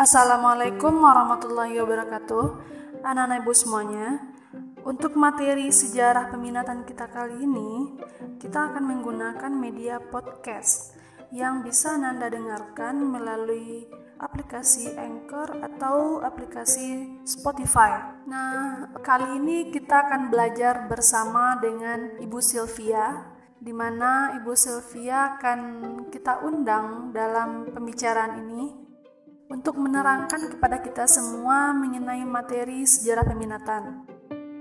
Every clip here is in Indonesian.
Assalamualaikum warahmatullahi wabarakatuh. Anak-anak ibu semuanya Untuk materi sejarah peminatan kita kali ini Kita akan menggunakan media podcast Yang bisa Nanda dengarkan melalui aplikasi Anchor atau aplikasi Spotify. Nah, kali ini kita akan belajar bersama dengan Ibu Sylvia di mana Ibu Sylvia akan kita undang dalam pembicaraan ini untuk menerangkan kepada kita semua mengenai materi sejarah peminatan.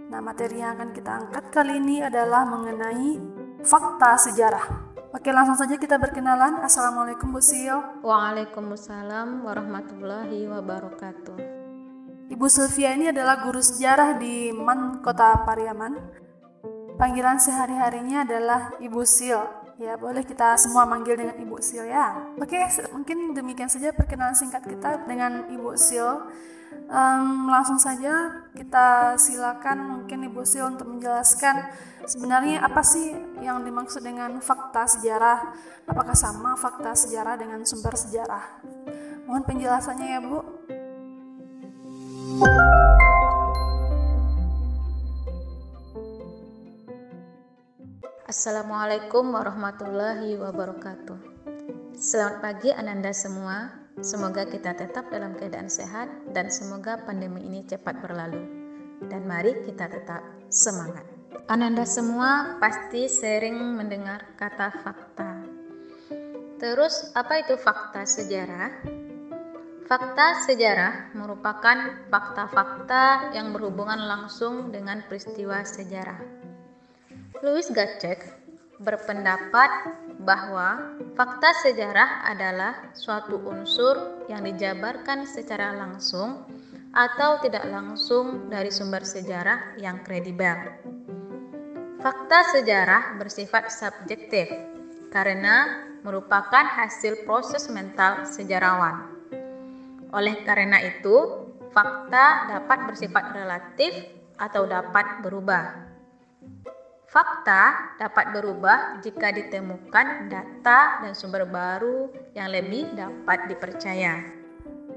Nah, materi yang akan kita angkat kali ini adalah mengenai fakta sejarah. Oke, langsung saja kita berkenalan. Assalamualaikum Bu Sil. Waalaikumsalam warahmatullahi wabarakatuh. Ibu Sylvia ini adalah guru sejarah di Man, Kota Pariaman. Panggilan sehari-harinya adalah Ibu Sil. Ya, boleh kita semua manggil dengan Ibu Sil ya. Oke, mungkin demikian saja perkenalan singkat kita dengan Ibu Sil. Um, langsung saja kita silakan mungkin Ibu Sil untuk menjelaskan sebenarnya apa sih yang dimaksud dengan fakta sejarah? Apakah sama fakta sejarah dengan sumber sejarah? Mohon penjelasannya ya, Bu. Assalamualaikum warahmatullahi wabarakatuh. Selamat pagi Ananda semua. Semoga kita tetap dalam keadaan sehat dan semoga pandemi ini cepat berlalu. Dan mari kita tetap semangat. Ananda semua pasti sering mendengar kata fakta. Terus apa itu fakta sejarah? Fakta sejarah merupakan fakta-fakta yang berhubungan langsung dengan peristiwa sejarah Louis Gacek berpendapat bahwa fakta sejarah adalah suatu unsur yang dijabarkan secara langsung atau tidak langsung dari sumber sejarah yang kredibel. Fakta sejarah bersifat subjektif karena merupakan hasil proses mental sejarawan. Oleh karena itu, fakta dapat bersifat relatif atau dapat berubah. Fakta dapat berubah jika ditemukan data dan sumber baru yang lebih dapat dipercaya.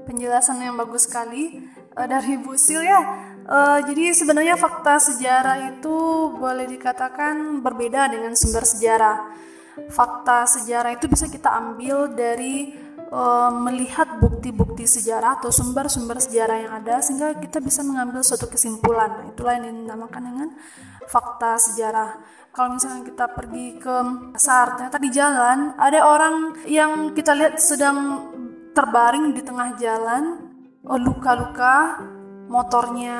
Penjelasan yang bagus sekali uh, dari Bu Sil ya. Uh, jadi sebenarnya fakta sejarah itu boleh dikatakan berbeda dengan sumber sejarah. Fakta sejarah itu bisa kita ambil dari melihat bukti-bukti sejarah atau sumber-sumber sejarah yang ada sehingga kita bisa mengambil suatu kesimpulan. Nah, itulah yang dinamakan dengan fakta sejarah. Kalau misalnya kita pergi ke pasar, ternyata di jalan ada orang yang kita lihat sedang terbaring di tengah jalan, oh, luka-luka, motornya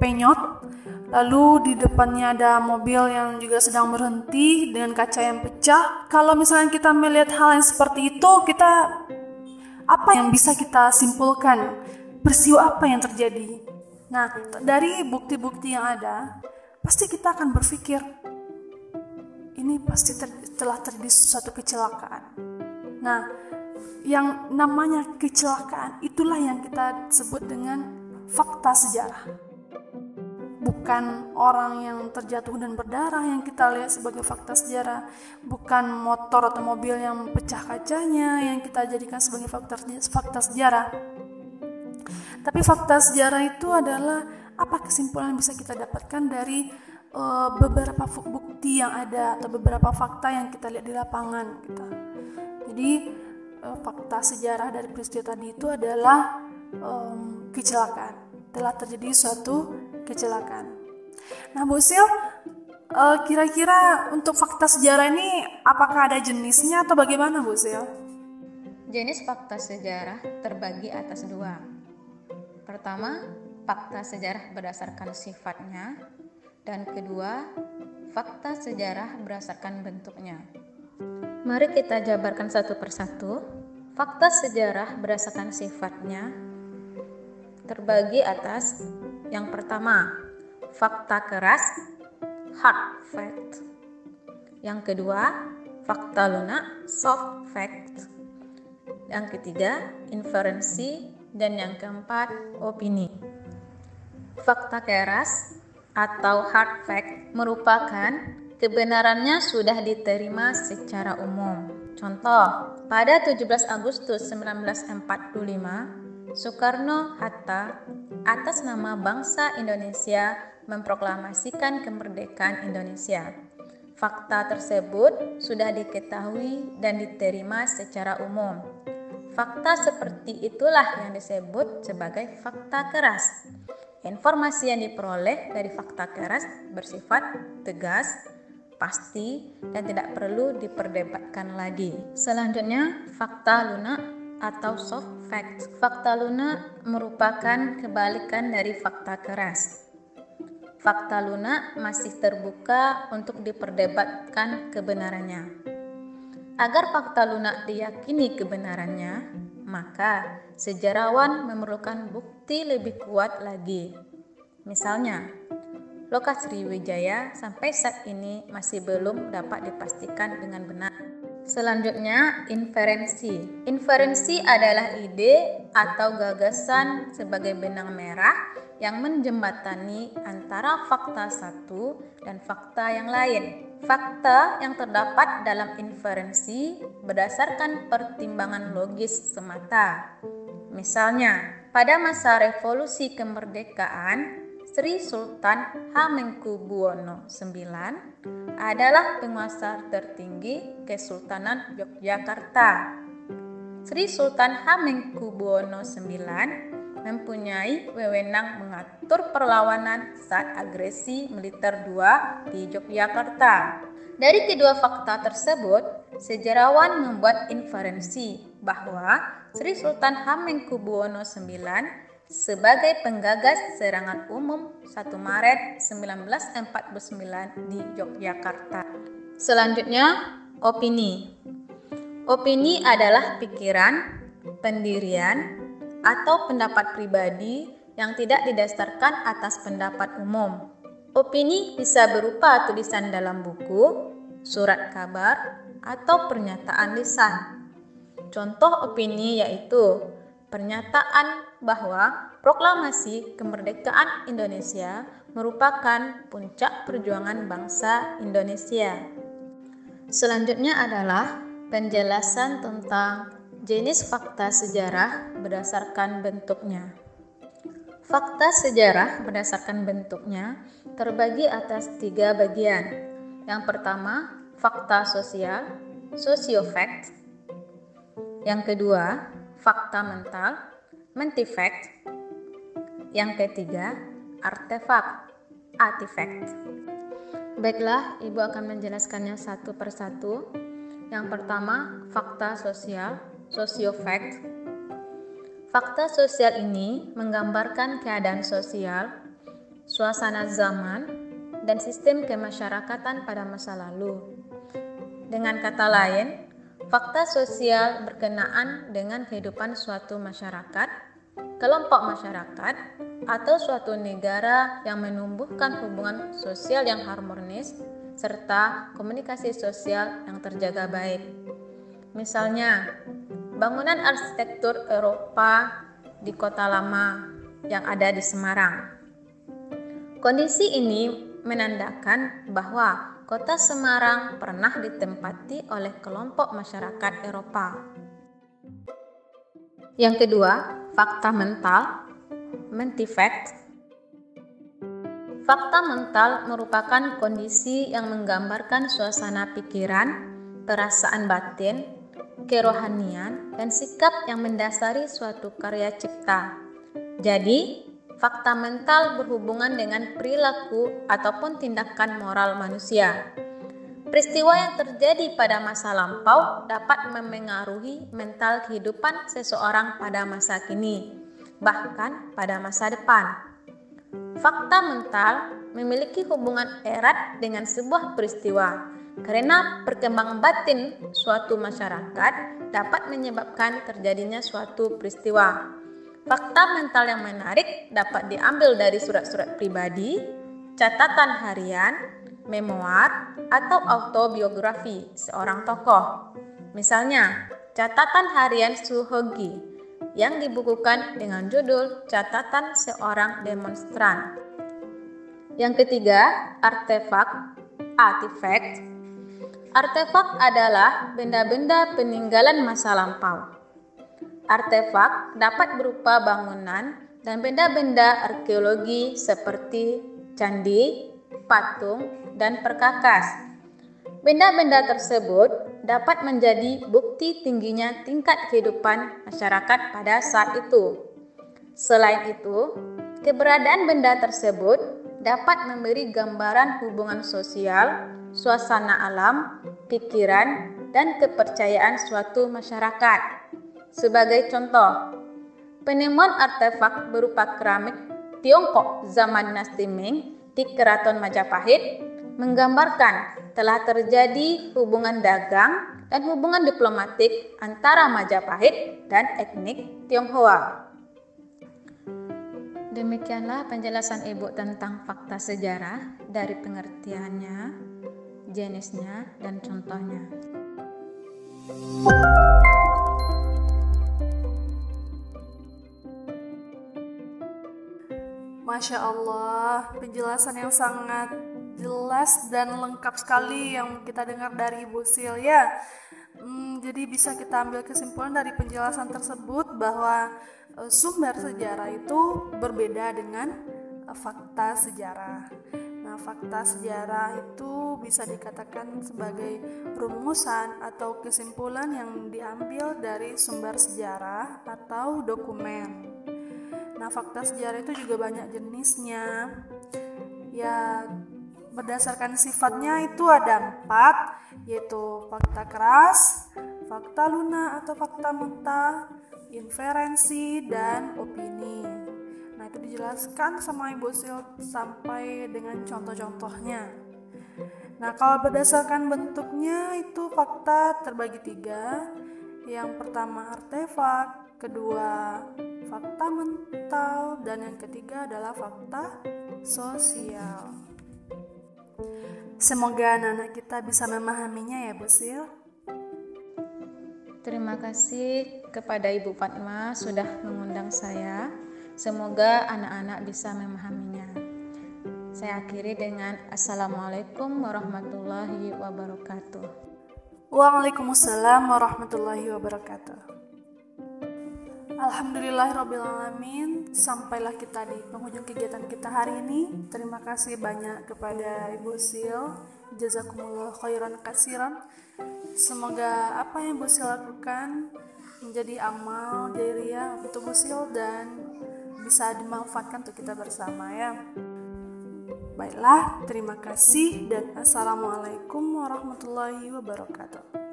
penyot, lalu di depannya ada mobil yang juga sedang berhenti dengan kaca yang pecah. Kalau misalnya kita melihat hal yang seperti itu, kita apa yang bisa kita simpulkan? Peristiwa apa yang terjadi? Nah, dari bukti-bukti yang ada, pasti kita akan berpikir ini pasti ter telah terjadi suatu kecelakaan. Nah, yang namanya kecelakaan itulah yang kita sebut dengan fakta sejarah. Bukan orang yang terjatuh dan berdarah yang kita lihat sebagai fakta sejarah, bukan motor atau mobil yang pecah kacanya yang kita jadikan sebagai fakta fakta sejarah. Tapi fakta sejarah itu adalah apa kesimpulan yang bisa kita dapatkan dari uh, beberapa bukti yang ada atau beberapa fakta yang kita lihat di lapangan gitu. Jadi uh, fakta sejarah dari peristiwa tadi itu adalah um, kecelakaan. Telah terjadi suatu kecelakaan. Nah, Bu Sil, uh, kira-kira untuk fakta sejarah ini apakah ada jenisnya atau bagaimana, Bu Sil? Jenis fakta sejarah terbagi atas dua. Pertama, fakta sejarah berdasarkan sifatnya, dan kedua, fakta sejarah berdasarkan bentuknya. Mari kita jabarkan satu persatu. Fakta sejarah berdasarkan sifatnya terbagi atas yang pertama, fakta keras, hard fact. Yang kedua, fakta lunak, soft fact. Yang ketiga, inferensi dan yang keempat, opini. Fakta keras atau hard fact merupakan kebenarannya sudah diterima secara umum. Contoh, pada 17 Agustus 1945, Soekarno-Hatta atas nama bangsa Indonesia memproklamasikan kemerdekaan Indonesia. Fakta tersebut sudah diketahui dan diterima secara umum. Fakta seperti itulah yang disebut sebagai fakta keras. Informasi yang diperoleh dari fakta keras bersifat tegas, pasti, dan tidak perlu diperdebatkan lagi. Selanjutnya, fakta lunak atau soft fact. Fakta lunak merupakan kebalikan dari fakta keras. Fakta lunak masih terbuka untuk diperdebatkan kebenarannya. Agar fakta lunak diyakini kebenarannya, maka sejarawan memerlukan bukti lebih kuat lagi. Misalnya, lokasi Sriwijaya sampai saat ini masih belum dapat dipastikan dengan benar. Selanjutnya, inferensi. Inferensi adalah ide atau gagasan sebagai benang merah yang menjembatani antara fakta satu dan fakta yang lain. Fakta yang terdapat dalam inferensi berdasarkan pertimbangan logis semata. Misalnya, pada masa revolusi kemerdekaan, Sri Sultan Hamengkubuwono IX adalah penguasa tertinggi Kesultanan Yogyakarta. Sri Sultan Hamengkubuwono IX mempunyai wewenang mengatur perlawanan saat agresi militer II di Yogyakarta. Dari kedua fakta tersebut, sejarawan membuat inferensi bahwa Sri Sultan Hamengkubuwono IX sebagai penggagas serangan umum 1 Maret 1949 di Yogyakarta. Selanjutnya, opini. Opini adalah pikiran, pendirian, atau pendapat pribadi yang tidak didasarkan atas pendapat umum. Opini bisa berupa tulisan dalam buku, surat kabar, atau pernyataan lisan. Contoh opini yaitu pernyataan bahwa proklamasi kemerdekaan Indonesia merupakan puncak perjuangan bangsa Indonesia. Selanjutnya adalah penjelasan tentang Jenis fakta sejarah berdasarkan bentuknya. Fakta sejarah berdasarkan bentuknya terbagi atas tiga bagian. Yang pertama, fakta sosial, sosiofact. Yang kedua, fakta mental, mentifact. Yang ketiga, artefak, artifact. Baiklah, Ibu akan menjelaskannya satu persatu. Yang pertama, fakta sosial Sosiofact Fakta sosial ini menggambarkan keadaan sosial, suasana zaman, dan sistem kemasyarakatan pada masa lalu. Dengan kata lain, fakta sosial berkenaan dengan kehidupan suatu masyarakat, kelompok masyarakat, atau suatu negara yang menumbuhkan hubungan sosial yang harmonis serta komunikasi sosial yang terjaga baik. Misalnya, bangunan arsitektur Eropa di kota lama yang ada di Semarang. Kondisi ini menandakan bahwa kota Semarang pernah ditempati oleh kelompok masyarakat Eropa. Yang kedua, fakta mental, mentifact. Fakta mental merupakan kondisi yang menggambarkan suasana pikiran, perasaan batin, kerohanian, dan sikap yang mendasari suatu karya cipta. Jadi, fakta mental berhubungan dengan perilaku ataupun tindakan moral manusia. Peristiwa yang terjadi pada masa lampau dapat memengaruhi mental kehidupan seseorang pada masa kini, bahkan pada masa depan. Fakta mental memiliki hubungan erat dengan sebuah peristiwa, karena perkembangan batin suatu masyarakat dapat menyebabkan terjadinya suatu peristiwa. Fakta mental yang menarik dapat diambil dari surat-surat pribadi, catatan harian, memoir, atau autobiografi seorang tokoh. Misalnya, catatan harian Suhogi yang dibukukan dengan judul Catatan Seorang Demonstran. Yang ketiga, artefak, artifact, Artefak adalah benda-benda peninggalan masa lampau. Artefak dapat berupa bangunan dan benda-benda arkeologi seperti candi, patung, dan perkakas. Benda-benda tersebut dapat menjadi bukti tingginya tingkat kehidupan masyarakat pada saat itu. Selain itu, keberadaan benda tersebut dapat memberi gambaran hubungan sosial, suasana alam, pikiran, dan kepercayaan suatu masyarakat. Sebagai contoh, penemuan artefak berupa keramik Tiongkok zaman dinasti Ming di Keraton Majapahit menggambarkan telah terjadi hubungan dagang dan hubungan diplomatik antara Majapahit dan etnik Tionghoa. Demikianlah penjelasan Ibu tentang fakta sejarah dari pengertiannya, jenisnya, dan contohnya. Masya Allah, penjelasan yang sangat jelas dan lengkap sekali yang kita dengar dari Ibu Sil ya. Hmm, jadi bisa kita ambil kesimpulan dari penjelasan tersebut bahwa e, sumber sejarah itu berbeda dengan e, fakta sejarah. Nah, fakta sejarah itu bisa dikatakan sebagai rumusan atau kesimpulan yang diambil dari sumber sejarah atau dokumen. Nah, fakta sejarah itu juga banyak jenisnya. Ya, berdasarkan sifatnya itu ada empat, yaitu fakta keras, fakta lunak atau fakta mentah, inferensi, dan opini. Nah, itu dijelaskan sama Ibu Sil sampai dengan contoh-contohnya. Nah, kalau berdasarkan bentuknya itu fakta terbagi tiga. Yang pertama artefak, kedua fakta mental, dan yang ketiga adalah fakta sosial. Semoga anak-anak kita bisa memahaminya ya Bu Sil. Terima kasih kepada Ibu Fatma sudah mengundang saya. Semoga anak-anak bisa memahaminya. Saya akhiri dengan Assalamualaikum warahmatullahi wabarakatuh. Waalaikumsalam warahmatullahi wabarakatuh. Alhamdulillahirrabbilalamin. Sampailah kita di penghujung kegiatan kita hari ini. Terima kasih banyak kepada Ibu Sil. Jazakumullah khairan kasiran. Semoga apa yang Ibu Sil lakukan Menjadi amal jariah untuk Ibu Sil Dan bisa dimanfaatkan untuk kita bersama ya. Baiklah, terima kasih dan Assalamualaikum warahmatullahi wabarakatuh